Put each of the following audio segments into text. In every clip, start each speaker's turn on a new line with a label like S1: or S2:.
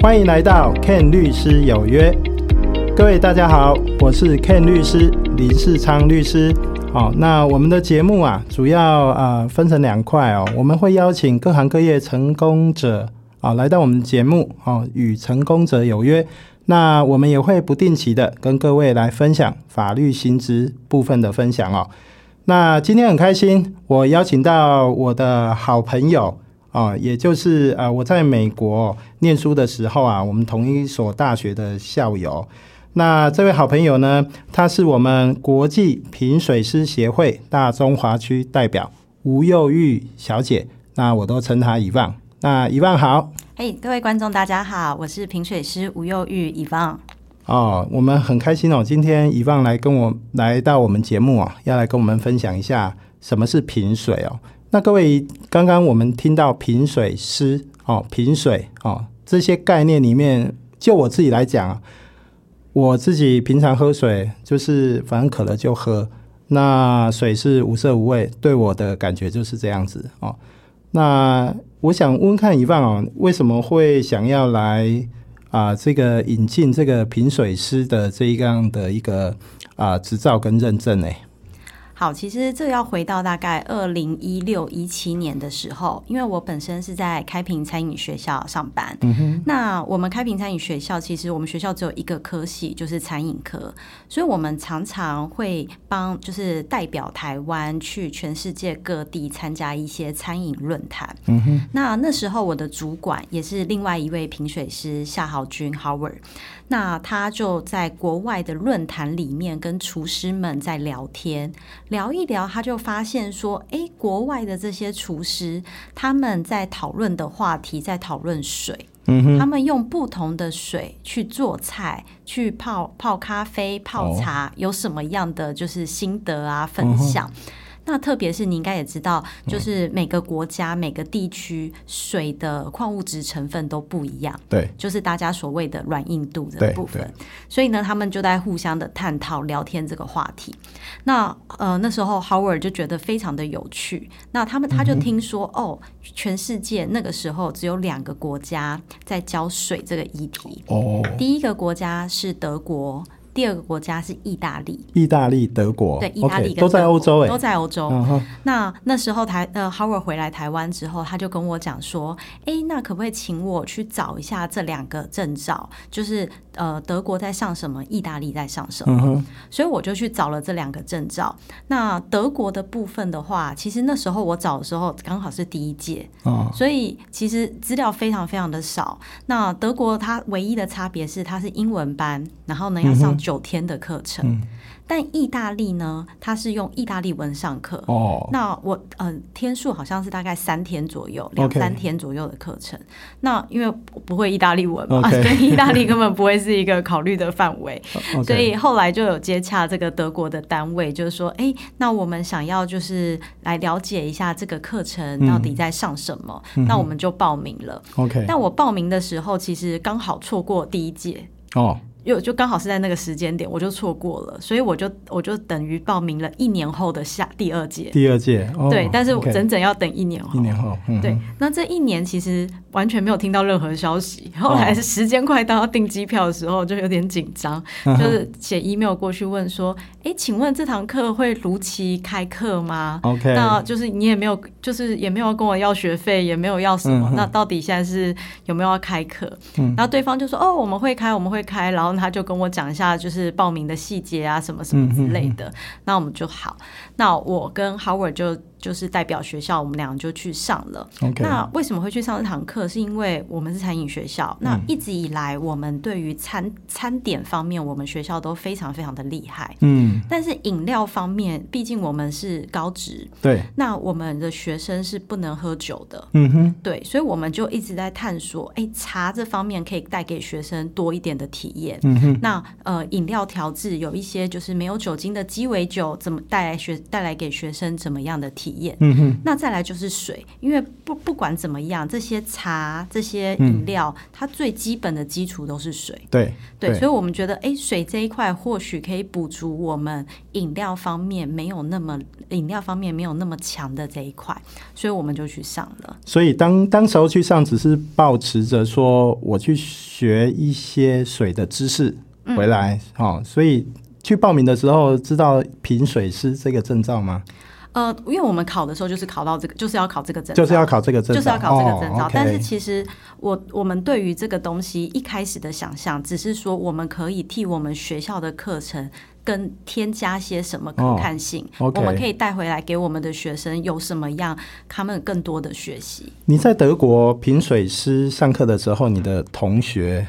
S1: 欢迎来到 Ken 律师有约。各位大家好，我是 Ken 律师林世昌律师。好，那我们的节目啊，主要呃分成两块哦。我们会邀请各行各业成功者啊来到我们节目哦，与成功者有约。那我们也会不定期的跟各位来分享法律薪资部分的分享哦。那今天很开心，我邀请到我的好朋友啊，也就是呃我在美国念书的时候啊，我们同一所大学的校友。那这位好朋友呢，他是我们国际评水师协会大中华区代表吴幼玉小姐，那我都称她遗忘。那遗忘好。
S2: 嘿，各位观众，大家好，我是评水师吴幼玉以芳。
S1: 哦，我们很开心哦，今天以望来跟我来到我们节目啊，要来跟我们分享一下什么是评水哦。那各位，刚刚我们听到品水师哦，品水哦这些概念里面，就我自己来讲，我自己平常喝水就是反正渴了就喝，那水是无色无味，对我的感觉就是这样子哦。那我想问看一万哦，为什么会想要来啊？这个引进这个品水师的这一样的一个啊执照跟认证呢？
S2: 好，其实这要回到大概二零一六一七年的时候，因为我本身是在开平餐饮学校上班。嗯哼。那我们开平餐饮学校，其实我们学校只有一个科系，就是餐饮科，所以我们常常会帮，就是代表台湾去全世界各地参加一些餐饮论坛。嗯哼。那那时候我的主管也是另外一位评水师夏豪军 Howard。那他就在国外的论坛里面跟厨师们在聊天，聊一聊，他就发现说，哎，国外的这些厨师他们在讨论的话题，在讨论水，嗯他们用不同的水去做菜，去泡泡咖啡、泡茶，有什么样的就是心得啊分享。那特别是你应该也知道，就是每个国家、每个地区水的矿物质成分都不一样，
S1: 对，
S2: 就是大家所谓的软硬度的部分。所以呢，他们就在互相的探讨、聊天这个话题。那呃，那时候 Howard 就觉得非常的有趣。那他们他就听说，哦，全世界那个时候只有两个国家在教水这个议题。哦，第一个国家是德国。第二个国家是意大利，
S1: 意大利、德国，
S2: 对，意大利
S1: 都在欧洲，哎，
S2: 都在欧洲。那那时候台呃，Howard 回来台湾之后，他就跟我讲说，哎，那可不可以请我去找一下这两个证照？就是呃，德国在上什么，意大利在上什么？所以我就去找了这两个证照。那德国的部分的话，其实那时候我找的时候刚好是第一届，所以其实资料非常非常的少。那德国它唯一的差别是它是英文班，然后呢要上。九天的课程。但意大利呢，它是用意大利文上课。哦，那我呃天数好像是大概三天左右，两三天左右的课程。那因为不会意大利文嘛，所以意大利根本不会是一个考虑的范围。所以后来就有接洽这个德国的单位，就是说，哎，那我们想要就是来了解一下这个课程到底在上什么，那我们就报名了。
S1: OK，
S2: 但我报名的时候其实刚好错过第一届。哦。就就刚好是在那个时间点，我就错过了，所以我就我就等于报名了一年后的下第二届。
S1: 第二届，
S2: 对，但是整整要等一年后。
S1: 一年后，
S2: 对，那这一年其实完全没有听到任何消息。后来是时间快到要订机票的时候，就有点紧张，就是写 email 过去问说：“哎，请问这堂课会如期开课吗
S1: ？”OK，
S2: 那就是你也没有，就是也没有跟我要学费，也没有要什么。那到底现在是有没有要开课？然后对方就说：“哦，我们会开，我们会开。”然后他就跟我讲一下，就是报名的细节啊，什么什么之类的。那我们就好。那我跟 Howard 就。就是代表学校，我们俩就去上了。那为什么会去上这堂课？是因为我们是餐饮学校。那一直以来，我们对于餐餐点方面，我们学校都非常非常的厉害。嗯。但是饮料方面，毕竟我们是高职。
S1: 对。
S2: 那我们的学生是不能喝酒的。嗯哼。对，所以我们就一直在探索，哎，茶这方面可以带给学生多一点的体验。嗯哼。那呃，饮料调制有一些就是没有酒精的鸡尾酒，怎么带来学带来给学生怎么样的体？体验。
S1: 嗯哼，
S2: 那再来就是水，因为不不管怎么样，这些茶、这些饮料，它最基本的基础都是水。
S1: 对
S2: 对，所以我们觉得，哎，水这一块或许可以补足我们饮料方面没有那么饮料方面没有那么强的这一块，所以我们就去上了。
S1: 所以当当时候去上，只是保持着说我去学一些水的知识回来，哦，所以去报名的时候知道品水师这个证照吗？
S2: 呃，因为我们考的时候就是考到这个，就是要考这个证，
S1: 就是要考这个证，
S2: 就是要考这个证照。但
S1: 是
S2: 其实我我们对于这个东西一开始的想象，只是说我们可以替我们学校的课程跟添加些什么可看性，我们可以带回来给我们的学生有什么样他们更多的学习。
S1: 你在德国品水师上课的时候，你的同学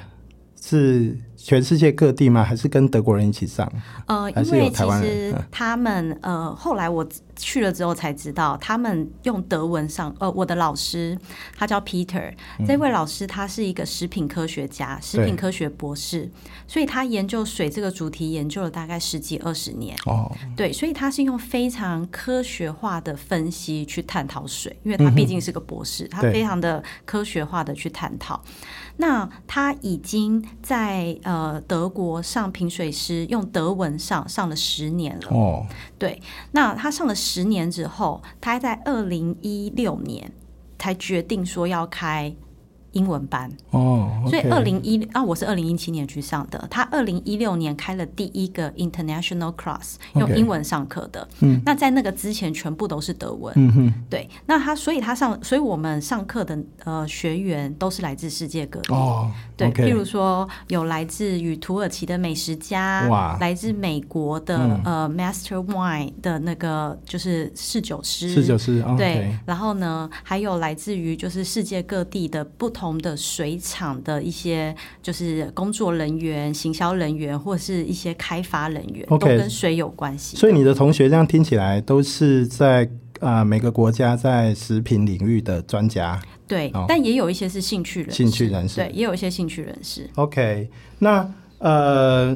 S1: 是？全世界各地吗？还是跟德国人一起上？
S2: 呃，因为其实他们呃，后来我去了之后才知道，他们用德文上。呃，我的老师他叫 Peter，这位老师他是一个食品科学家，食品科学博士，所以他研究水这个主题研究了大概十几二十年。哦，对，所以他是用非常科学化的分析去探讨水，因为他毕竟是个博士，他非常的科学化的去探讨。那他已经在呃德国上评水师，用德文上上了十年了。哦，对，那他上了十年之后，他在二零一六年才决定说要开。英文班
S1: 哦，
S2: 所以二零一啊，我是二零一七年去上的。他二零一六年开了第一个 international class，用英文上课的。嗯，那在那个之前全部都是德文。嗯哼，对。那他所以他上，所以我们上课的呃学员都是来自世界各地。
S1: 哦，
S2: 对。譬如说有来自于土耳其的美食家，哇，来自美国的呃 master wine 的那个就是侍酒师，
S1: 侍酒师。
S2: 对。然后呢，还有来自于就是世界各地的不同。同的水厂的一些就是工作人员、行销人员或者是一些开发人员，都跟水有关系。
S1: 所以你的同学这样听起来都是在啊每个国家在食品领域的专家。
S2: 对，但也有一些是兴趣人
S1: 兴趣人士，
S2: 对，也有一些兴趣人士。
S1: OK，那呃，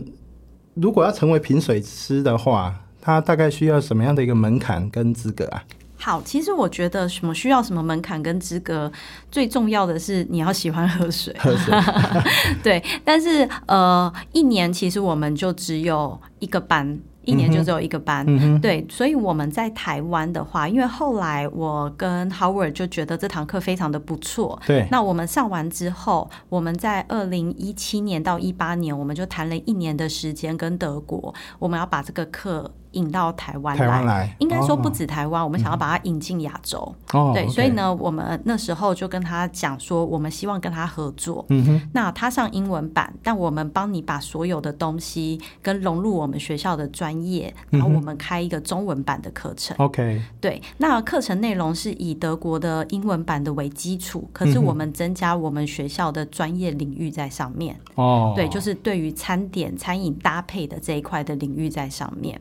S1: 如果要成为品水师的话，他大概需要什么样的一个门槛跟资格啊？
S2: 好，其实我觉得什么需要什么门槛跟资格，最重要的是你要喜欢喝水。
S1: 喝水，
S2: 对。但是呃，一年其实我们就只有一个班。一年就只有一个班，对，所以我们在台湾的话，因为后来我跟 Howard 就觉得这堂课非常的不错，
S1: 对。
S2: 那我们上完之后，我们在二零一七年到一八年，我们就谈了一年的时间跟德国，我们要把这个课引到台湾来，应该说不止台湾，我们想要把它引进亚洲，对。所以呢，我们那时候就跟他讲说，我们希望跟他合作，嗯哼。那他上英文版，但我们帮你把所有的东西跟融入我们学校的专。业，然后我们开一个中文版的课程。
S1: OK，
S2: 对，那课程内容是以德国的英文版的为基础，可是我们增加我们学校的专业领域在上面。哦，对，就是对于餐点、餐饮搭配的这一块的领域在上面。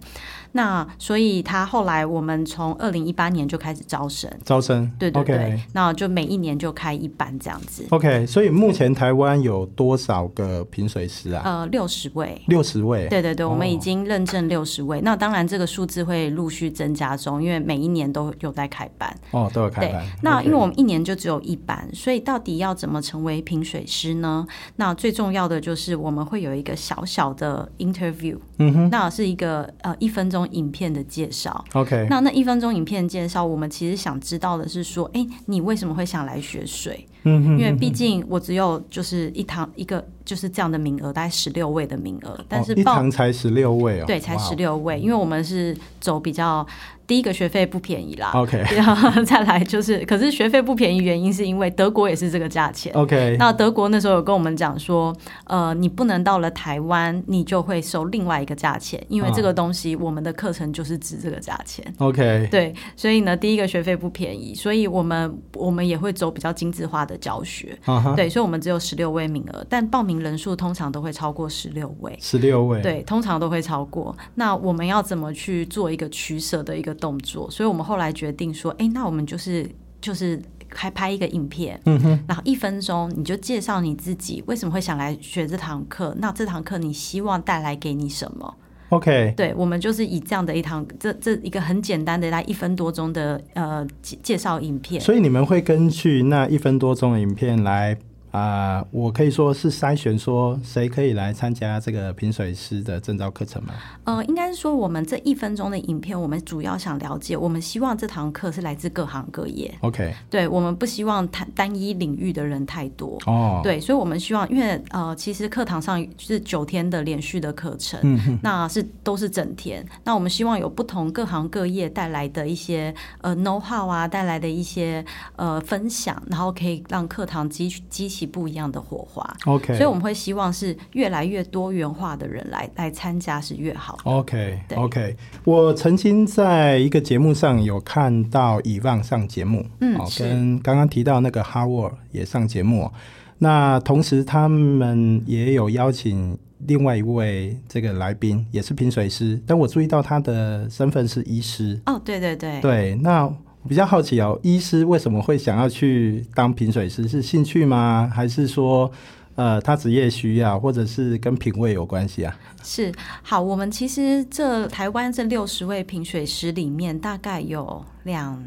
S2: 那所以他后来我们从二零一八年就开始招生，
S1: 招生，
S2: 对对对，那就每一年就开一班这样子。
S1: OK，所以目前台湾有多少个评水师啊？
S2: 呃，六十位，
S1: 六十位。
S2: 对对对，我们已经认证六十位。那当然这个数字会陆续增加中，因为每一年都有在开班。
S1: 哦，都有开班。
S2: 那因为我们一年就只有一班，所以到底要怎么成为评水师呢？那最重要的就是我们会有一个小小的 interview，嗯哼，那是一个呃一分钟。影片的介绍
S1: ，OK，
S2: 那那一分钟影片介绍，我们其实想知道的是说，哎，你为什么会想来学水？嗯，因为毕竟我只有就是一堂一个就是这样的名额，大概十六位的名额，但是
S1: 一堂才十六位哦，
S2: 对，才十六位，因为我们是走比较。第一个学费不便宜啦
S1: ，OK，
S2: 然后再来就是，可是学费不便宜原因是因为德国也是这个价钱
S1: ，OK。
S2: 那德国那时候有跟我们讲说，呃，你不能到了台湾，你就会收另外一个价钱，因为这个东西我们的课程就是值这个价钱
S1: ，OK。
S2: 对，所以呢，第一个学费不便宜，所以我们我们也会走比较精致化的教学，对，所以我们只有十六位名额，但报名人数通常都会超过十六位，
S1: 十六位，
S2: 对，通常都会超过。那我们要怎么去做一个取舍的一个？动作，所以我们后来决定说，哎，那我们就是就是开拍一个影片，嗯哼，然后一分钟你就介绍你自己为什么会想来学这堂课，那这堂课你希望带来给你什么
S1: ？OK，
S2: 对，我们就是以这样的一堂这这一个很简单的来一分多钟的呃介介绍影片，
S1: 所以你们会根据那一分多钟的影片来。啊，我可以说是筛选说谁可以来参加这个评水师的证照课程吗？
S2: 呃，应该是说我们这一分钟的影片，我们主要想了解，我们希望这堂课是来自各行各业。
S1: OK，
S2: 对我们不希望单单一领域的人太多。
S1: 哦，
S2: 对，所以我们希望，因为呃，其实课堂上是九天的连续的课程，那是都是整天。那我们希望有不同各行各业带来的一些呃 know how 啊，带来的一些呃分享，然后可以让课堂激激起。不一样的火花
S1: ，OK，
S2: 所以我们会希望是越来越多元化的人来来参加是越好。
S1: OK，OK，我曾经在一个节目上有看到以望上节目，
S2: 嗯，
S1: 跟刚刚提到那个 Howard 也上节目，那同时他们也有邀请另外一位这个来宾，也是评水师，但我注意到他的身份是医师。
S2: 哦，对对对，
S1: 对，那。比较好奇哦，医师为什么会想要去当品水师？是兴趣吗？还是说，呃，他职业需要，或者是跟品味有关系啊？
S2: 是，好，我们其实这台湾这六十位品水师里面，大概有两。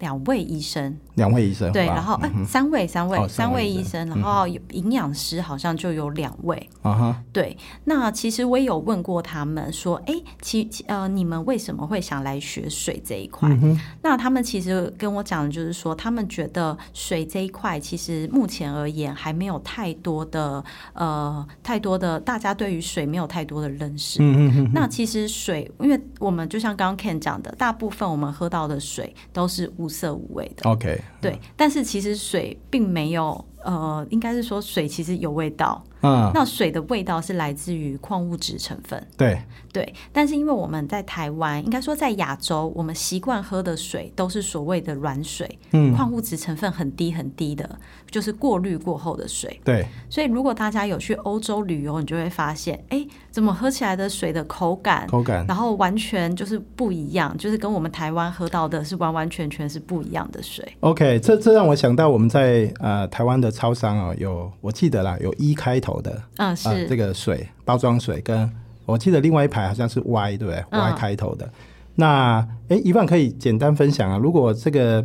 S2: 两位医生，
S1: 两位医生，
S2: 对，然后哎，三位，三位，三位医生，然后有营养师，好像就有两位，
S1: 啊哈，
S2: 对。那其实我也有问过他们说，哎，其呃，你们为什么会想来学水这一块？那他们其实跟我讲的就是说，他们觉得水这一块其实目前而言还没有太多的呃，太多的大家对于水没有太多的认识。
S1: 嗯嗯
S2: 那其实水，因为我们就像刚刚 Ken 讲的，大部分我们喝到的水都是。无色无味的
S1: ，OK，
S2: 对，但是其实水并没有，呃，应该是说水其实有味道。
S1: 嗯，
S2: 那水的味道是来自于矿物质成分。
S1: 对
S2: 对，但是因为我们在台湾，应该说在亚洲，我们习惯喝的水都是所谓的软水，
S1: 嗯，
S2: 矿物质成分很低很低的，就是过滤过后的水。
S1: 对，
S2: 所以如果大家有去欧洲旅游，你就会发现，哎，怎么喝起来的水的口感，
S1: 口感，
S2: 然后完全就是不一样，就是跟我们台湾喝到的是完完全全是不一样的水。
S1: OK，这这让我想到我们在呃台湾的超商啊，有我记得啦，有一开头。的
S2: 嗯是
S1: 这个水包装水，跟我记得另外一排好像是 Y 对不对？Y 开头的。那哎，一万可以简单分享啊。如果这个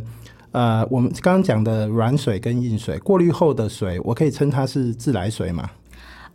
S1: 呃，我们刚刚讲的软水跟硬水过滤后的水，我可以称它是自来水吗？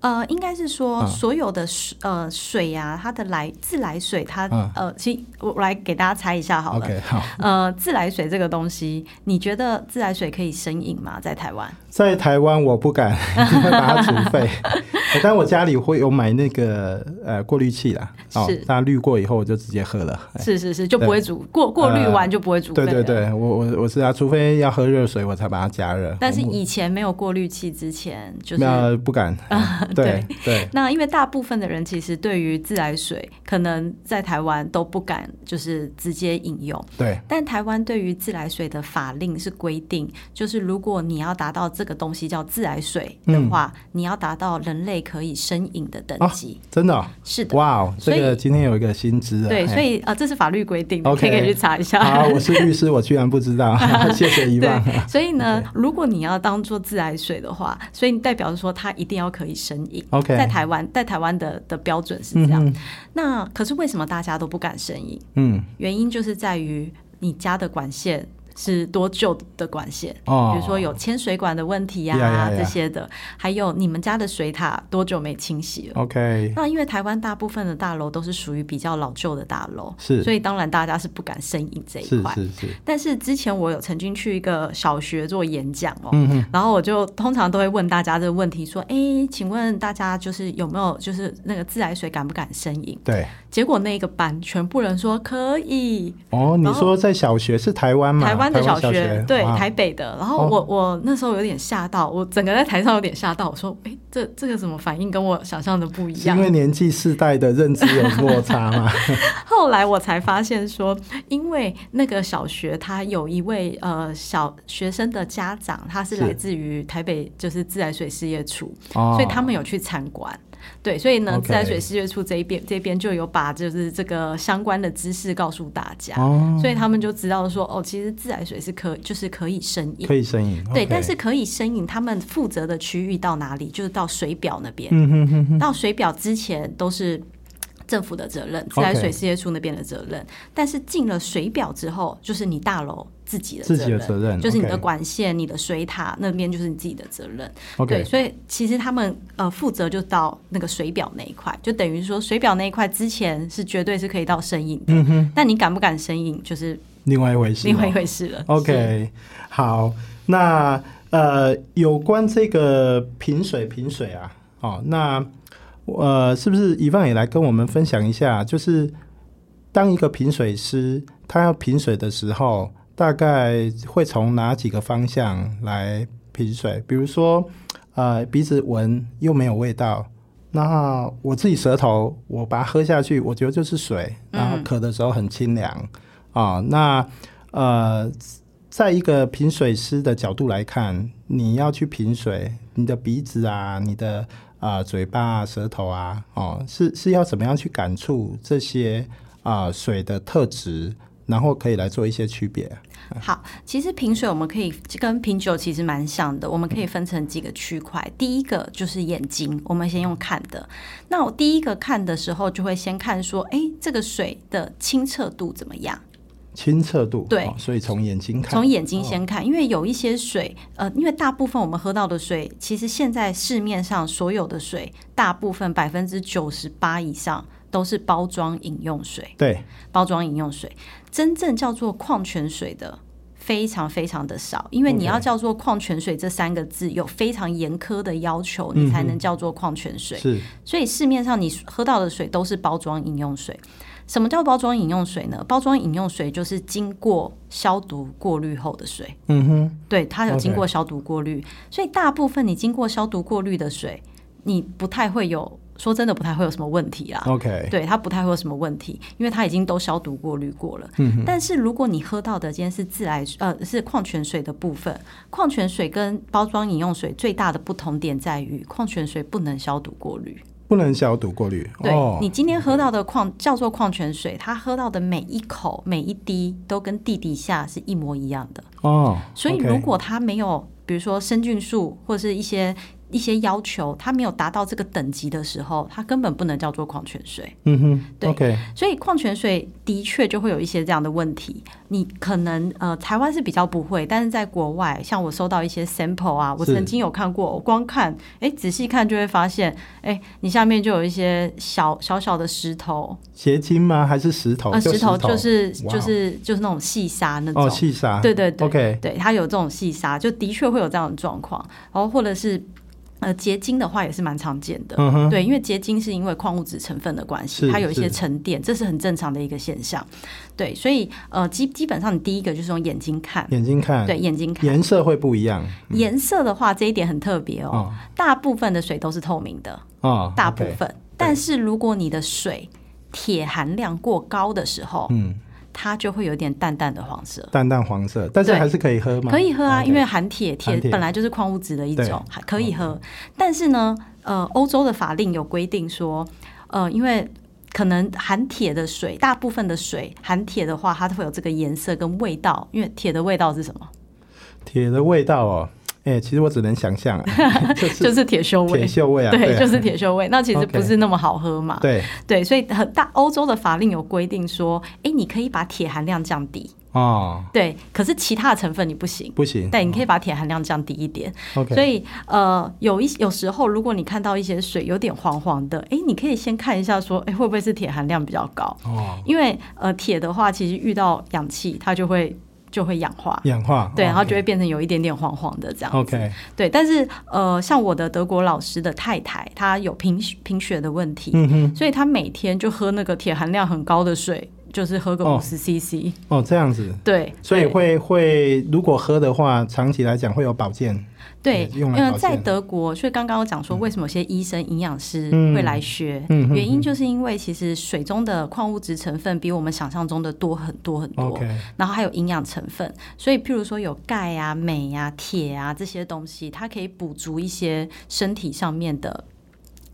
S2: 呃，应该是说所有的水呃水呀，它的来自来水，它呃，其实我来给大家猜一下好了。
S1: OK，好。
S2: 呃，自来水这个东西，你觉得自来水可以生饮吗？在台湾？
S1: 在台湾我不敢，会把它煮沸。但我家里会有买那个呃过滤器啦，
S2: 是，
S1: 它滤过以后我就直接喝了。
S2: 是是是，就不会煮过过滤完就不会煮。
S1: 对对对，我我我是啊，除非要喝热水我才把它加热。
S2: 但是以前没有过滤器之前，就是
S1: 不敢。对对。
S2: 那因为大部分的人其实对于自来水，可能在台湾都不敢就是直接饮用。
S1: 对。
S2: 但台湾对于自来水的法令是规定，就是如果你要达到这这个东西叫自来水的话，你要达到人类可以生饮的等级，
S1: 真的
S2: 是的。
S1: 哇哦，这个今天有一个新知啊！
S2: 对，所以啊，这是法律规定，可以可以去查一下。
S1: 好，我是律师，我居然不知道，谢谢一万。
S2: 所以呢，如果你要当做自来水的话，所以代表说它一定要可以生在台湾，在台湾的的标准是这样。那可是为什么大家都不敢生饮？
S1: 嗯，
S2: 原因就是在于你家的管线。是多旧的管线，
S1: 比
S2: 如说有铅水管的问题
S1: 呀，
S2: 这些的，还有你们家的水塔多久没清洗了
S1: ？OK，
S2: 那因为台湾大部分的大楼都是属于比较老旧的大楼，
S1: 是，
S2: 所以当然大家是不敢生饮这一块。
S1: 是是是。
S2: 但是之前我有曾经去一个小学做演讲哦，
S1: 嗯
S2: 然后我就通常都会问大家这个问题，说：哎，请问大家就是有没有就是那个自来水敢不敢生饮？
S1: 对。
S2: 结果那个班全部人说可以。
S1: 哦，你说在小学是台湾吗？
S2: 台湾的
S1: 小
S2: 学。对台北的，然后我我那时候有点吓到，我整个在台上有点吓到，我说：“哎，这这个怎么反应跟我想象的不一样？”
S1: 因为年纪世代的认知有落差嘛。
S2: 后来我才发现说，因为那个小学他有一位呃小学生的家长，他是来自于台北，就是自来水事业处，所以他们有去参观。对，所以呢，自来水事业处这一边这边就有把就是这个相关的知识告诉大家，所以他们就知道说，哦，其实自来水是可就是可以生饮，
S1: 可以生饮，
S2: 对，但是可以生饮，他们负责的区域到哪里？就是到水表那边，
S1: 嗯哼哼哼，
S2: 到水表之前都是。政府的责任，自来水事业处那边的责任。但是进了水表之后，就是你大楼自己的
S1: 自己的责任，
S2: 就是你的管线、你的水塔那边就是你自己的责任。
S1: 对，
S2: 所以其实他们呃负责就到那个水表那一块，就等于说水表那一块之前是绝对是可以到生饮的。嗯哼，但你敢不敢生饮，就是
S1: 另外一回事，
S2: 另外一回事了。
S1: OK，好，那呃，有关这个平水平水啊，哦，那。呃，是不是乙方也来跟我们分享一下？就是当一个平水师，他要平水的时候，大概会从哪几个方向来品水？比如说，呃，鼻子闻又没有味道，那我自己舌头我把它喝下去，我觉得就是水，然后渴的时候很清凉啊。那呃，在一个品水师的角度来看，你要去品水，你的鼻子啊，你的。啊，嘴巴啊、舌头啊，哦，是是要怎么样去感触这些啊水的特质，然后可以来做一些区别。
S2: 好，其实品水我们可以跟品酒其实蛮像的，我们可以分成几个区块。第一个就是眼睛，我们先用看的。那我第一个看的时候，就会先看说，哎，这个水的清澈度怎么样？
S1: 清澈度
S2: 对，
S1: 所以从眼睛看，
S2: 从眼睛先看，因为有一些水，呃，因为大部分我们喝到的水，其实现在市面上所有的水，大部分百分之九十八以上都是包装饮用水。
S1: 对，
S2: 包装饮用水，真正叫做矿泉水的非常非常的少，因为你要叫做矿泉水这三个字有非常严苛的要求，你才能叫做矿泉水。
S1: 是，
S2: 所以市面上你喝到的水都是包装饮用水。什么叫包装饮用水呢？包装饮用水就是经过消毒过滤后的水。
S1: 嗯哼，
S2: 对，它有经过消毒过滤，所以大部分你经过消毒过滤的水，你不太会有，说真的不太会有什么问题啊。
S1: OK，
S2: 对，它不太会有什么问题，因为它已经都消毒过滤过了。嗯但是如果你喝到的今天是自来呃是矿泉水的部分，矿泉水跟包装饮用水最大的不同点在于，矿泉水不能消毒过滤。
S1: 不能消毒过滤。
S2: 对你今天喝到的矿叫做矿泉水，它喝到的每一口每一滴都跟地底下是一模一样的
S1: 哦。
S2: 所以如果它没有，比如说生菌素或者是一些。一些要求，它没有达到这个等级的时候，它根本不能叫做矿泉水。
S1: 嗯哼，对。
S2: 所以矿泉水的确就会有一些这样的问题。你可能呃，台湾是比较不会，但是在国外，像我收到一些 sample 啊，我曾经有看过，我光看，哎，仔细看就会发现，哎，你下面就有一些小小小的石头，
S1: 结晶吗？还是石头？石头
S2: 就是就是就是那种细沙那种。
S1: 哦，细沙。
S2: 对对对
S1: ，OK，
S2: 对，它有这种细沙，就的确会有这样的状况，然后或者是。呃，结晶的话也是蛮常见的，对，因为结晶是因为矿物质成分的关系，它有一些沉淀，这是很正常的一个现象。对，所以呃，基基本上你第一个就是用眼睛看，
S1: 眼睛看，
S2: 对，眼睛看，
S1: 颜色会不一样。
S2: 颜色的话，这一点很特别哦，大部分的水都是透明的
S1: 哦，
S2: 大部分。但是如果你的水铁含量过高的时候，嗯。它就会有点淡淡的黄色，
S1: 淡淡黄色，但是还是可以喝吗？
S2: 可以喝啊，因为含铁，铁本来就是矿物质的一种，还可以喝。但是呢，呃，欧洲的法令有规定说，呃，因为可能含铁的水，大部分的水含铁的话，它会有这个颜色跟味道。因为铁的味道是什么？
S1: 铁的味道哦。哎，其实我只能想象，
S2: 就是铁锈味，
S1: 铁锈味啊，
S2: 对，就是铁锈味。那其实不是那么好喝嘛，
S1: 对
S2: 对，所以很大欧洲的法令有规定说，哎，你可以把铁含量降低
S1: 哦，
S2: 对，可是其他的成分你不行，
S1: 不行，
S2: 对，你可以把铁含量降低一点。所以呃，有一有时候如果你看到一些水有点黄黄的，哎，你可以先看一下说，哎，会不会是铁含量比较高？
S1: 哦，
S2: 因为呃，铁的话其实遇到氧气它就会。就会氧化，
S1: 氧化，
S2: 对，然后就会变成有一点点黄黄的这样子。
S1: OK，
S2: 对，但是呃，像我的德国老师的太太，她有贫贫血的问题，
S1: 嗯哼，
S2: 所以她每天就喝那个铁含量很高的水，就是喝个五十 CC。
S1: 哦，这样子，
S2: 对，
S1: 所以会会如果喝的话，长期来讲会有保健。
S2: 对，因为在德国，所以刚刚我讲说，为什么有些医生、营养师会来学，原因就是因为其实水中的矿物质成分比我们想象中的多很多很多，然后还有营养成分，所以譬如说有钙啊、镁啊、铁啊这些东西，它可以补足一些身体上面的。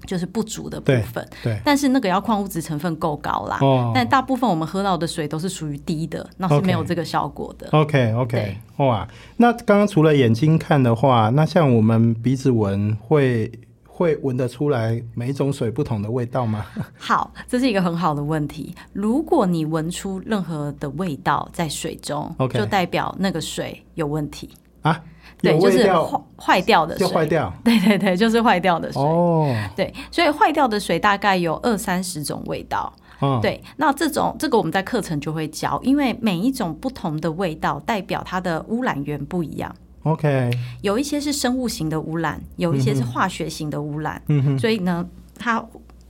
S2: 就是不足的部分，
S1: 对，
S2: 但是那个要矿物质成分够高啦。哦，但大部分我们喝到的水都是属于低的，那是没有这个效果的。
S1: OK，OK，哇，那刚刚除了眼睛看的话，那像我们鼻子闻会会闻得出来每一种水不同的味道吗？
S2: 好，这是一个很好的问题。如果你闻出任何的味道在水中
S1: OK
S2: 就代表那个水有问题。
S1: 啊，
S2: 对，就是坏坏掉的水。
S1: 就坏掉
S2: 对对对，就是坏掉的水。
S1: 哦，
S2: 对，所以坏掉的水大概有二三十种味道。
S1: 嗯，
S2: 对，那这种这个我们在课程就会教，因为每一种不同的味道代表它的污染源不一样
S1: ，，OK，
S2: 有一些是生物型的污染，有一些是化学型的污染，
S1: 嗯哼，
S2: 所以呢，它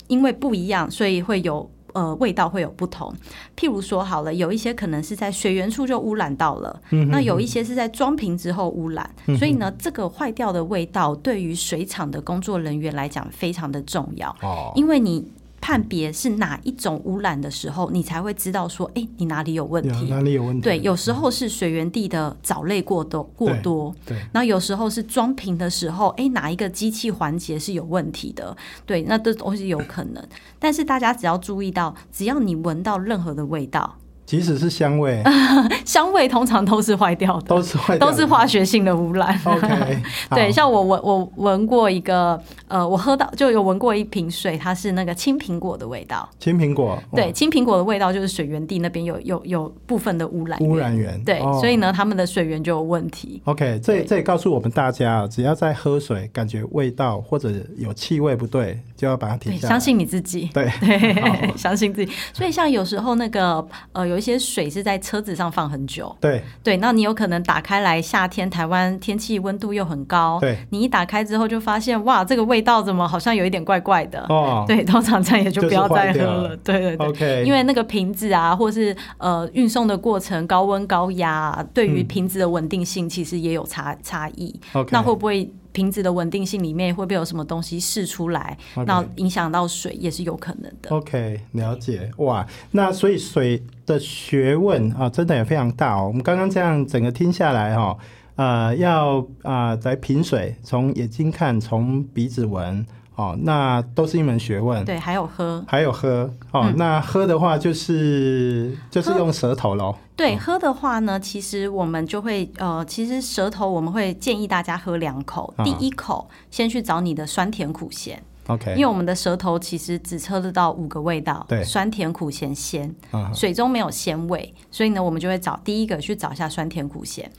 S2: 因为不一样，所以会有。呃，味道会有不同。譬如说，好了，有一些可能是在水源处就污染到了，
S1: 嗯
S2: 那有一些是在装瓶之后污染。所以呢，这个坏掉的味道对于水厂的工作人员来讲非常的重要。
S1: 哦，
S2: 因为你判别是哪一种污染的时候，你才会知道说，哎、你哪里有问
S1: 有
S2: 题。
S1: 哪里有问题？
S2: 对，有时候是水源地的藻类过多过多，
S1: 对，
S2: 然后有时候是装瓶的时候，哎，哪一个机器环节是有问题的？对，那这都是有可能。但是大家只要注意到，只要你闻到任何的味道，
S1: 即使是香味
S2: 香味通常都是坏掉的，
S1: 都是坏
S2: 都是化学性的污染。
S1: OK，
S2: 对，像我闻我闻过一个，呃，我喝到就有闻过一瓶水，它是那个青苹果的味道。
S1: 青苹果，
S2: 对，青苹果的味道就是水源地那边有有有部分的污染
S1: 哦，污染源，
S2: 对，
S1: 哦
S2: 所以呢，他们的水源就有问题。
S1: OK，这这也告诉我们大家啊，只要在喝水感觉味道或者有气味不对，就要把它停，下来。
S2: 相信你自己。
S1: 对，
S2: 对，相信自己。所以像有时候那个呃，有一些水是在车子上放很久，
S1: 对
S2: 对，那你有可能打开来，夏天台湾天气温度又很高，
S1: 对，
S2: 你一打开之后就发现哇，这个味道怎么好像有一点怪怪的。
S1: 哦，
S2: 对，通常这样也就不要再喝
S1: 了
S2: 了。对对对。
S1: ，OK，
S2: 因为那个瓶子啊，或是呃运送的过程高温高压啊、对于
S1: 嗯
S2: 瓶子的稳定性其实也有差差异。
S1: OK，
S2: 那会不会瓶子的稳定性里面会不会有什么东西释出来那影响到水也是有可能的。
S1: OK，了解哇。那所以水的学问啊，真的也非常大哦。我们刚刚这样整个听下来哈、哦，呃，要啊、来品水，从眼睛看，从鼻子闻，哦，那都是一门学问。
S2: 对，还有喝。
S1: 还有喝。哦，
S2: 嗯。
S1: 那喝的话就是就是用舌头喽。
S2: 对，喝的话呢，其实我们就会呃，其实舌头我们会建议大家喝两口，
S1: 啊。
S2: 第一口先去找你的酸甜苦咸
S1: ，OK，
S2: 因为我们的舌头其实只测得到五个味道，
S1: 对。
S2: 酸甜苦咸鲜，
S1: 啊。
S2: 水中没有鲜味，所以呢，我们就会找第一个去找一下酸甜苦咸。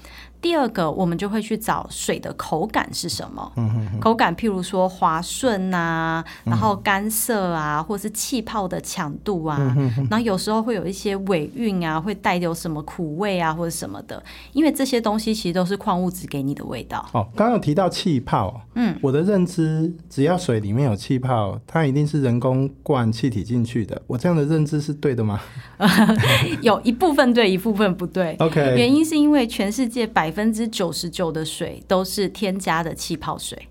S2: 第二个，我们就会去找水的口感是什么。口感，譬如说滑顺啊，然后干涩啊，或是气泡的强度啊，然后有时候会有一些尾韵啊，会带有什么苦味啊，或者什么的。因为这些东西其实都是矿物质给你的味道。
S1: 哦，刚刚有提到气泡，嗯，我的认知，只要水里面有气泡，它一定是人工灌气体进去的。我这样的认知是对的吗
S2: 有一部分对，一部分不对。
S1: ？OK，
S2: 原因是因为全世界百分之九十九的水都是添加的气泡水，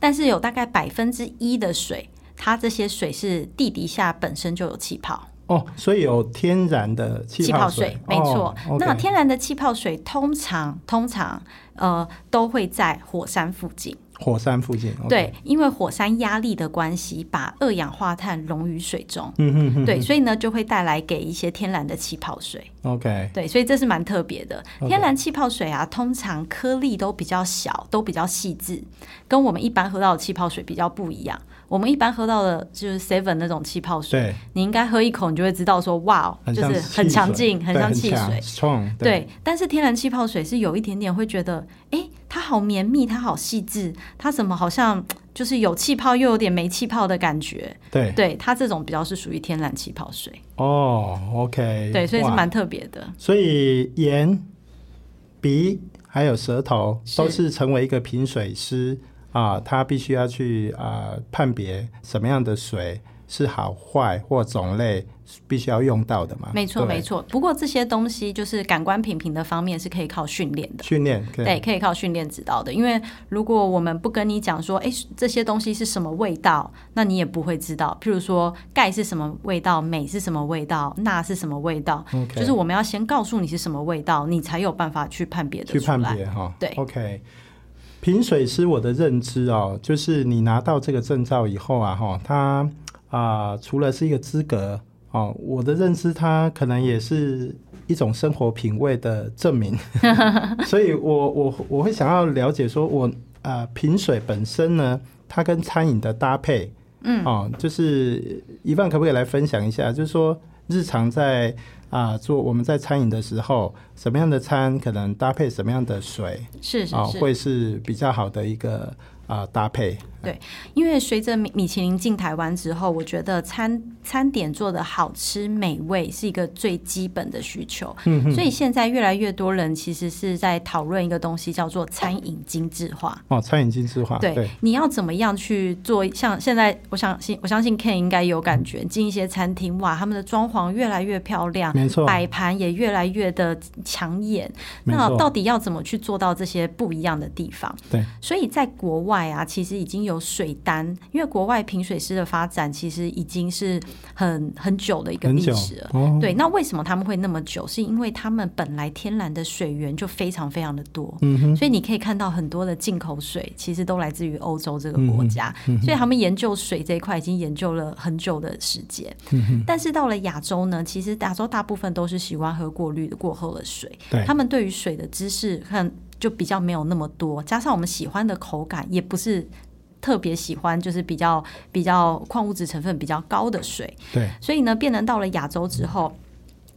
S2: 但是有大概百分之一的水，它这些水是地底下本身就有气泡。
S1: 哦，所以有天然的气
S2: 气泡
S1: 水
S2: 水，，没错。
S1: 哦
S2: 那天然的气泡水通常通常呃都会在火山附近，
S1: 火山附近
S2: 对，因为火山压力的关系，把二氧化碳溶于水中，
S1: 嗯哼哼，
S2: 对，所以呢就会带来给一些天然的气泡水。
S1: ，OK，
S2: 对，所以这是蛮特别的。天然气泡水啊，通常颗粒都比较小，都比较细致，跟我们一般喝到的气泡水比较不一样。我们一般喝到的就是 Seven 那种气泡水，你应该喝一口，你就会知道说，哇，就是很强劲，很像汽水。对，但是天然气泡水是有一点点会觉得，哎，它好绵密，它好细致，它怎么好像 就是有气泡又有点没气泡的感觉？
S1: 对，
S2: 对，它这种比较是属于天然气泡水，
S1: 哦，OK，
S2: 对，所以是
S1: 哇
S2: 蛮特别的。
S1: 所以眼、鼻还有舌头都是成为一个品水师啊，他必须要去啊判别什么样的水是好坏或种类必须要用到的嘛。
S2: 没错，
S1: 对
S2: 没错。不过这些东西就是感官品评的方面是可以靠训练的。
S1: 训练
S2: 对，可以靠训练指导的。因为如果我们不跟你讲说，哎，这些东西是什么味道，那你也不会知道。譬如说，钙是什么味道，镁是什么味道，钠是什么味道就是我们要先告诉你是什么味道，你才有办法去判别的
S1: 去判。别哈。
S2: 对
S1: ，OK。品水师我的认知哦，就是你拿到这个证照以后啊，哈，它啊、除了是一个资格哦，我的认知它可能也是一种生活品味的证明。所以我我我会想要了解说我，啊品水本身呢，它跟餐饮的搭配，嗯，哦，就是一万可不可以来分享一下？就是说日常在啊做我们在餐饮的时候，什么样的餐可能搭配什么样的水，
S2: 是是是，
S1: 会是比较好的一个啊搭配。
S2: 对，因为随着米米其林进台湾之后，我觉得餐餐点做的好吃美味是一个最基本的需求。嗯所以现在越来越多人其实是在讨论一个东西，叫做餐饮精致化。
S1: 哦，餐饮精致化。
S2: 对，你要怎么样去做？像现在，我相信我相信 Ken 应该有感觉，进一些餐厅，哇，他们的装潢越来越漂亮，
S1: 没错，
S2: 摆盘也越来越的抢眼。那到底要怎么去做到这些不一样的地方？
S1: 对，
S2: 所以在国外啊，其实已经有。有水单，因为国外品水师的发展其实已经是很很久的一个历史了。对，那为什么他们会那么久？是因为他们本来天然的水源就非常非常的多，所以你可以看到很多的进口水其实都来自于欧洲这个国家，所以他们研究水这一块已经研究了很久的时间。但是到了亚洲呢，其实亚洲大部分都是喜欢喝过滤的过后的水，他们对于水的知识很就比较没有那么多，加上我们喜欢的口感也不是。特别喜欢就是比较比较矿物质成分比较高的水，
S1: 对，
S2: 所以呢，变成到了亚洲之后，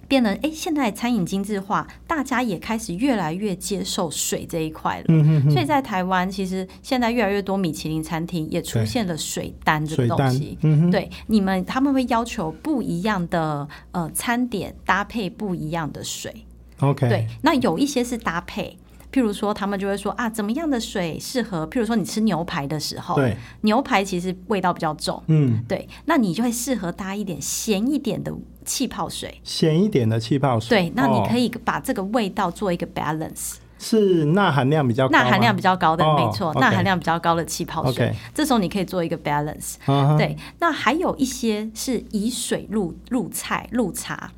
S2: 变成哎，现在餐饮精致化，大家也开始越来越接受水这一块了。嗯哼所以在台湾，其实现在越来越多米其林餐厅也出现了水单这个东西。嗯哼，对，你们他们会要求不一样的呃餐点搭配不一样的水。
S1: OK，
S2: 对，那有一些是搭配。譬如说，他们就会说啊，怎么样的水适合？譬如说，你吃牛排的时候，
S1: 对，
S2: 牛排其实味道比较重，嗯，对，那你就会适合搭一点咸一点的气泡水，
S1: 咸一点的气泡水，
S2: 对，那你可以把这个味道做一个 balance，
S1: 是钠含量比较
S2: 钠含量比较高的，没错，钠含量比较高的气泡水，这时候你可以做一个 balance，对，那还有一些是以水入入菜入茶。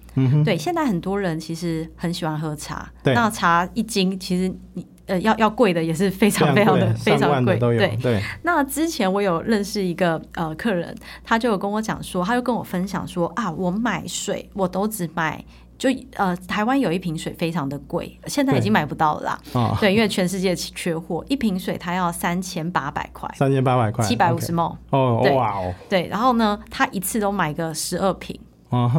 S2: 对，现在很多人其实很喜欢喝茶。那茶一斤，其实你呃要要贵的也是非常非常的 非常贵。
S1: 对
S2: 对。那之前我有认识一个呃客人，他就有跟我讲说，他就跟我分享说啊，我买水我都只买就呃台湾有一瓶水非常的贵，现在已经买不到了啦。对，因为全世界缺货，一瓶水它要三千八百块，
S1: 三千八百块，
S2: 七百五十毛。
S1: 哦，哇哦。
S2: 对，然后呢，他一次都买个十二瓶。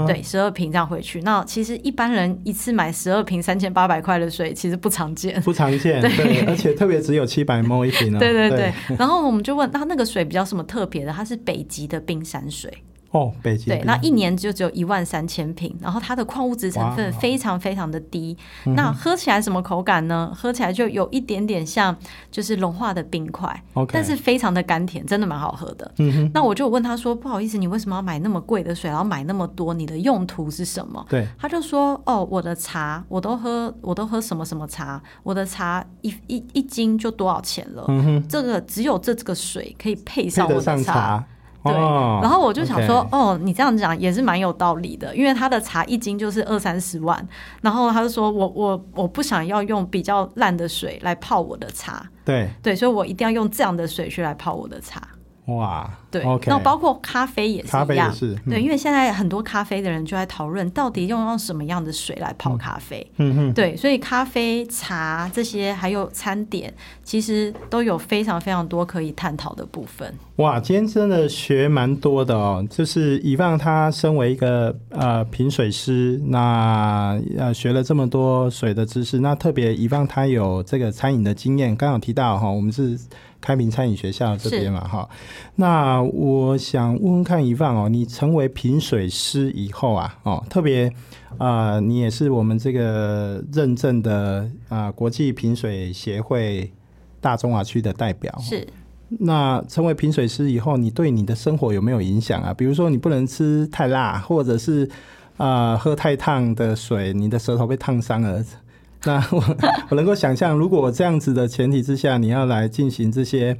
S2: 对，十二瓶这样回去。那其实一般人一次买十二瓶三千八百块的水，其实不常见，
S1: 不常见。对，而且特别只有七百 毛一瓶呢。
S2: 对对对。然后我们就问，那那个水比较什么特别的？它是北极的冰山水。
S1: 哦，北极
S2: 对，那一年就只有一万三千瓶，然后它的矿物质成分非常非常的低，那喝起来什么口感呢？喝起来就有一点点像就是融化的冰块，但是非常的甘甜，真的蛮好喝的。嗯那我就问他说：“不好意思，你为什么要买那么贵的水，然后买那么多？你的用途是什么？”
S1: 对，
S2: 他就说：“哦，我的茶我都喝，我都喝什么什么茶？我的茶一一一斤就多少钱了？嗯哼，这个只有这这个水可以配上我的茶。”对，然后我就想说，哦，你这样讲也是蛮有道理的，因为他的茶一斤就是二三十万，然后他就说我我我不想要用比较烂的水来泡我的茶，
S1: 对。
S2: 对，所以我一定要用这样的水去来泡我的茶。
S1: 哇，
S2: 对，那包括咖啡也是一样，
S1: 对，
S2: 因为现在很多咖啡的人就在讨论，到底用用什么样的水来泡咖啡。嗯哼，对，所以咖啡、茶这些还有餐点，其实都有非常非常多可以探讨的部分。
S1: 哇，今天真的学蛮多的哦，就是以望他身为一个呃品水师，那呃学了这么多水的知识，那特别以望他有这个餐饮的经验，刚好提到哈，我们是。开平餐饮学校这边嘛，哈，那我想问问看一范哦，你成为品水师以后啊，哦，特别啊，你也是我们这个认证的啊国际品水协会大中华区的代表，
S2: 是。
S1: 那成为品水师以后，你对你的生活有没有影响啊？比如说你不能吃太辣，或者是啊喝太烫的水，你的舌头被烫伤了。那我我能够想象，如果这样子的前提之下，你要来进行这些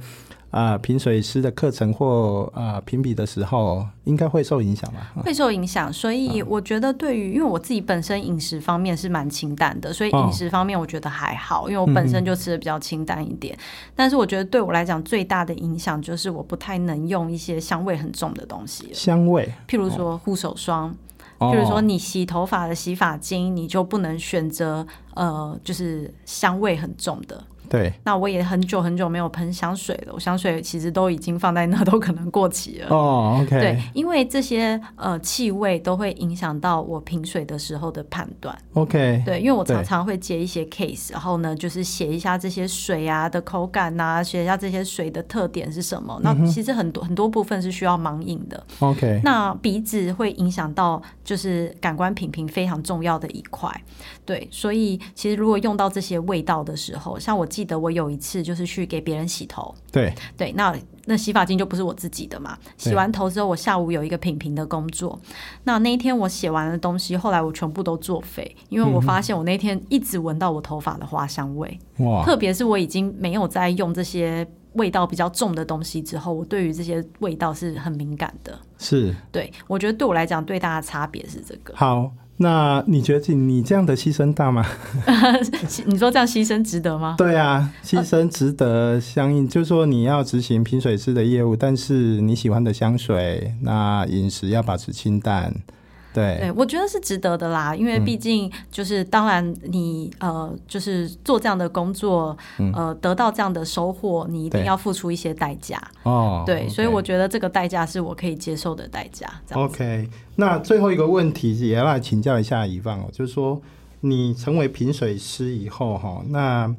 S1: 啊评水师的课程或啊评比的时候，应该会受影响吧？
S2: 会受影响，所以我觉得对于，因为我自己本身饮食方面是蛮清淡的，所以饮食方面我觉得还好，因为我本身就吃的比较清淡一点。但是我觉得对我来讲最大的影响就是我不太能用一些香味很重的东西，
S1: 香味，
S2: 譬如说护手霜。就是说，你洗头发的洗发精，你就不能选择呃，就是香味很重的。
S1: 对，
S2: 那我也很久很久没有喷香水了，我香水其实都已经放在那，都可能过期了。
S1: 哦，OK，
S2: 对，因为这些呃气味都会影响到我品水的时候的判断。
S1: OK，
S2: 对，因为我常常会接一些 case，然后呢，就是写一下这些水啊的口感呐、写一下这些水的特点是什么。那其实很多很多部分是需要盲饮的。
S1: OK，
S2: 那鼻子会影响到就是感官品评非常重要的一块，对，所以其实如果用到这些味道的时候，像我记得我有一次就是去给别人洗头，
S1: 对，
S2: 对，那那洗发精就不是我自己的嘛。洗完头之后，我下午有一个品评的工作。那那一天我写完的东西，后来我全部都作废，因为我发现我那天一直闻到我头发的花香味，
S1: 哇，
S2: 特别是我已经没有在用这些味道比较重的东西之后，我对于这些味道是很敏感的。
S1: 是
S2: 对我觉得对我来讲，最大的差别是这个。
S1: 好。那你觉得你这样的牺牲大吗？
S2: 你说这样牺牲值得吗？
S1: 对啊，牺牲值得相应，就是说你要执行品水师的业务，但是你喜欢的香水，那饮食要保持清淡，对，
S2: 对，我觉得是值得的啦，因为毕竟就是，当然你呃，就是做这样的工作，呃，得到这样的收获，你一定要付出一些代价。
S1: 哦，
S2: 对，所以我觉得这个代价是我可以接受的代价。
S1: OK，那最后一个问题也要来请教一下以放哦，就是说你成为评水师以后哈，那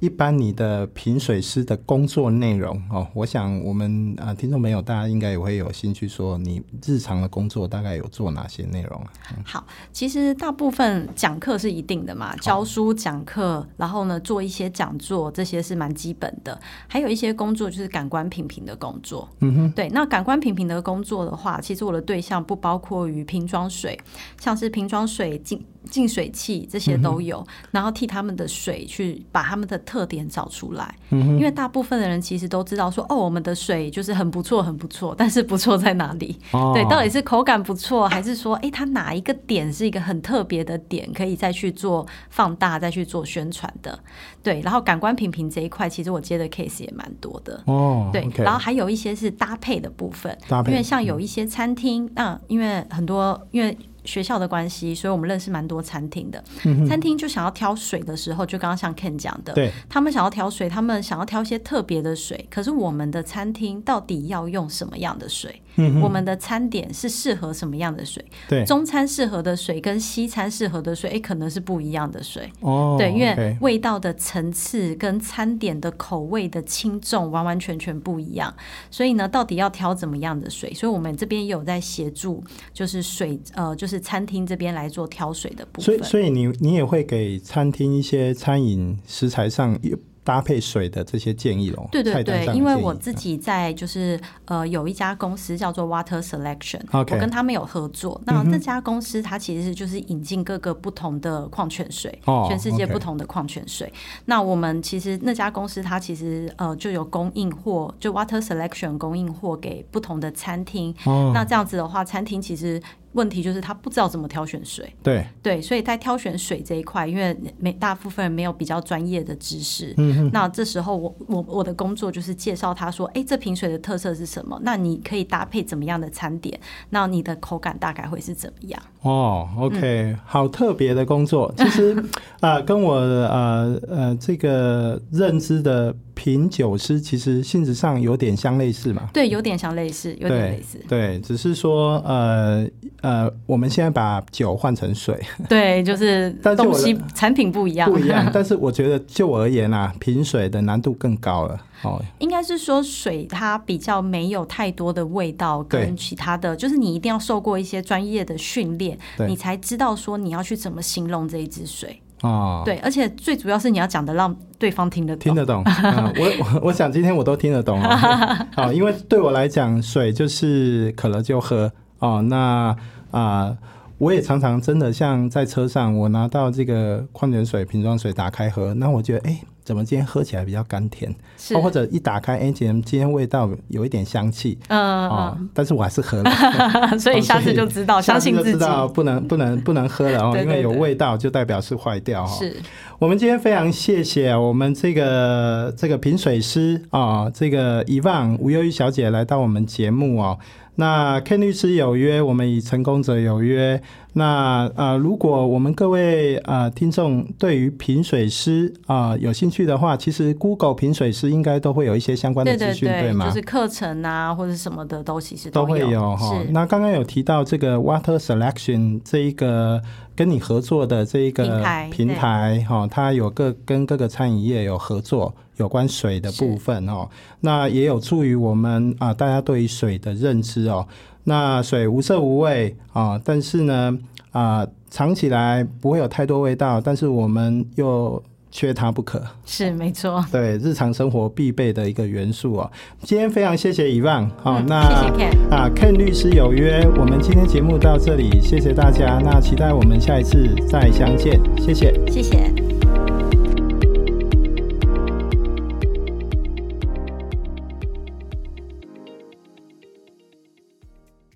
S1: 一般你的品水师的工作内容哦，我想我们啊、呃听众朋友大家应该也会有兴趣说，你日常的工作大概有做哪些内容啊？
S2: 好，其实大部分讲课是一定的嘛，教书讲课，然后呢做一些讲座，这些是蛮基本的。还有一些工作就是感官品评的工作。嗯哼，对，那感官品评的工作的话，其实我的对象不包括于瓶装水，像是瓶装水、净净水器这些都有，然后替他们的水去把他们的特点找出来。因为大部分的人其实都知道说，哦，我们的水就是很不错，很不错，但是不错在哪里？
S1: 哦
S2: 对，到底是口感不错，还是说，哎，它哪一个点是一个很特别的点，可以再去做放大，再去做宣传的？对，然后感官品评这一块，其实我接的 case 也蛮多的。
S1: 哦，
S2: 对然后还有一些是搭配的部分，
S1: 搭配嗯
S2: 因为像有一些餐厅，那因为很多因为学校的关系，所以我们认识蛮多餐厅的。餐厅就想要挑水的时候，就刚刚像 Ken 讲的，他们想要挑水，他们想要挑一些特别的水。可是我们的餐厅到底要用什么样的水？我们的餐点是适合什么样的水？中餐适合的水跟西餐适合的水，诶，可能是不一样的水。
S1: 哦，
S2: 对，因为味道的层次跟餐点的口味的轻重完完全全不一样，所以呢，到底要挑怎么样的水？所以我们这边也有在协助，就是水呃，就是餐厅这边来做挑水的部分。
S1: 所以所以你你也会给餐厅一些餐饮食材上有搭配水的这些建议哦？
S2: 对对对，因为我自己在就是呃有一家公司叫做 Water
S1: Selection，OK
S2: 我跟他们有合作。那这家公司它其实就是引进各个不同的矿泉水，
S1: 哦
S2: 全世界不同的矿泉水。那我们其实那家公司它其实呃就有供应货，就 Water Selection 供应货给不同的餐厅。
S1: 哦，
S2: 那这样子的话，餐厅其实问题就是他不知道怎么挑选水。
S1: 对，
S2: 对，所以在挑选水这一块，因为没大部分人没有比较专业的知识，
S1: 嗯
S2: 那这时候我我我的工作就是介绍他说，哎，这瓶水的特色是什么？那你可以搭配怎么样的餐点？那你的口感大概会是怎么样？
S1: 哦，OK，、
S2: 嗯
S1: 好特别的工作。其实 啊、呃跟我呃呃这个认知的品酒师其实性质上有点相类似嘛。
S2: 对，有点相类似，有点类似，
S1: 对，只是说呃呃，我们现在把酒换成水
S2: 对，就是
S1: 但是
S2: 东西产品不一样，
S1: 不一样，但是我觉得就我而言啊，品水的难度更高了。哦，
S2: 应该是说水它比较没有太多的味道，跟其他的，就是你一定要受过一些专业的训练，你才知道说你要去怎么形容这一支水。
S1: 哦，
S2: 对，而且最主要是你要讲的让对方听得懂。
S1: 听得懂，嗯、我我我想今天我都听得懂啊，好，因为对我来讲，水就是渴了就喝哦。那啊、我也常常真的像在车上，我拿到这个矿泉水瓶装水打开喝，那我觉得哎。怎么今天喝起来比较甘甜？
S2: 是
S1: 哦，或者一打开，哎，今天今天味道有一点香气
S2: 嗯
S1: 哦，但是我还是喝了。
S2: 嗯，所以下次就知道，
S1: 下次
S2: 相信自己
S1: 就知道不能不能不能喝了哦，因为有味道就代表是坏掉哈。
S2: 是
S1: 我们今天非常谢谢我们这个这个品水师啊、这个遗忘吴忧郁小姐来到我们节目哦。那 Ken 律师有约，我们与成功者有约。那呃，如果我们各位呃听众对于品水师啊有兴趣的话，其实 Google 品水师应该都会有一些相关的资讯，对吗？
S2: 就是课程啊或者什么的都其实
S1: 都会有哈。那刚刚有提到这个 Water Selection 这一个跟你合作的这一个平台哈，它有各跟各个餐饮业有合作有关水的部分哦，那也有助于我们啊大家对于水的认知哦。那水无色无味啊，但是呢啊，尝起来不会有太多味道，但是我们又缺它不可。
S2: 是没错，
S1: 对日常生活必备的一个元素哦。今天非常谢谢遗忘
S2: 好，那谢谢 Ken
S1: 啊，Ken 律师有约，我们今天节目到这里，谢谢大家，那期待我们下一次再相见，谢谢，
S2: 谢谢。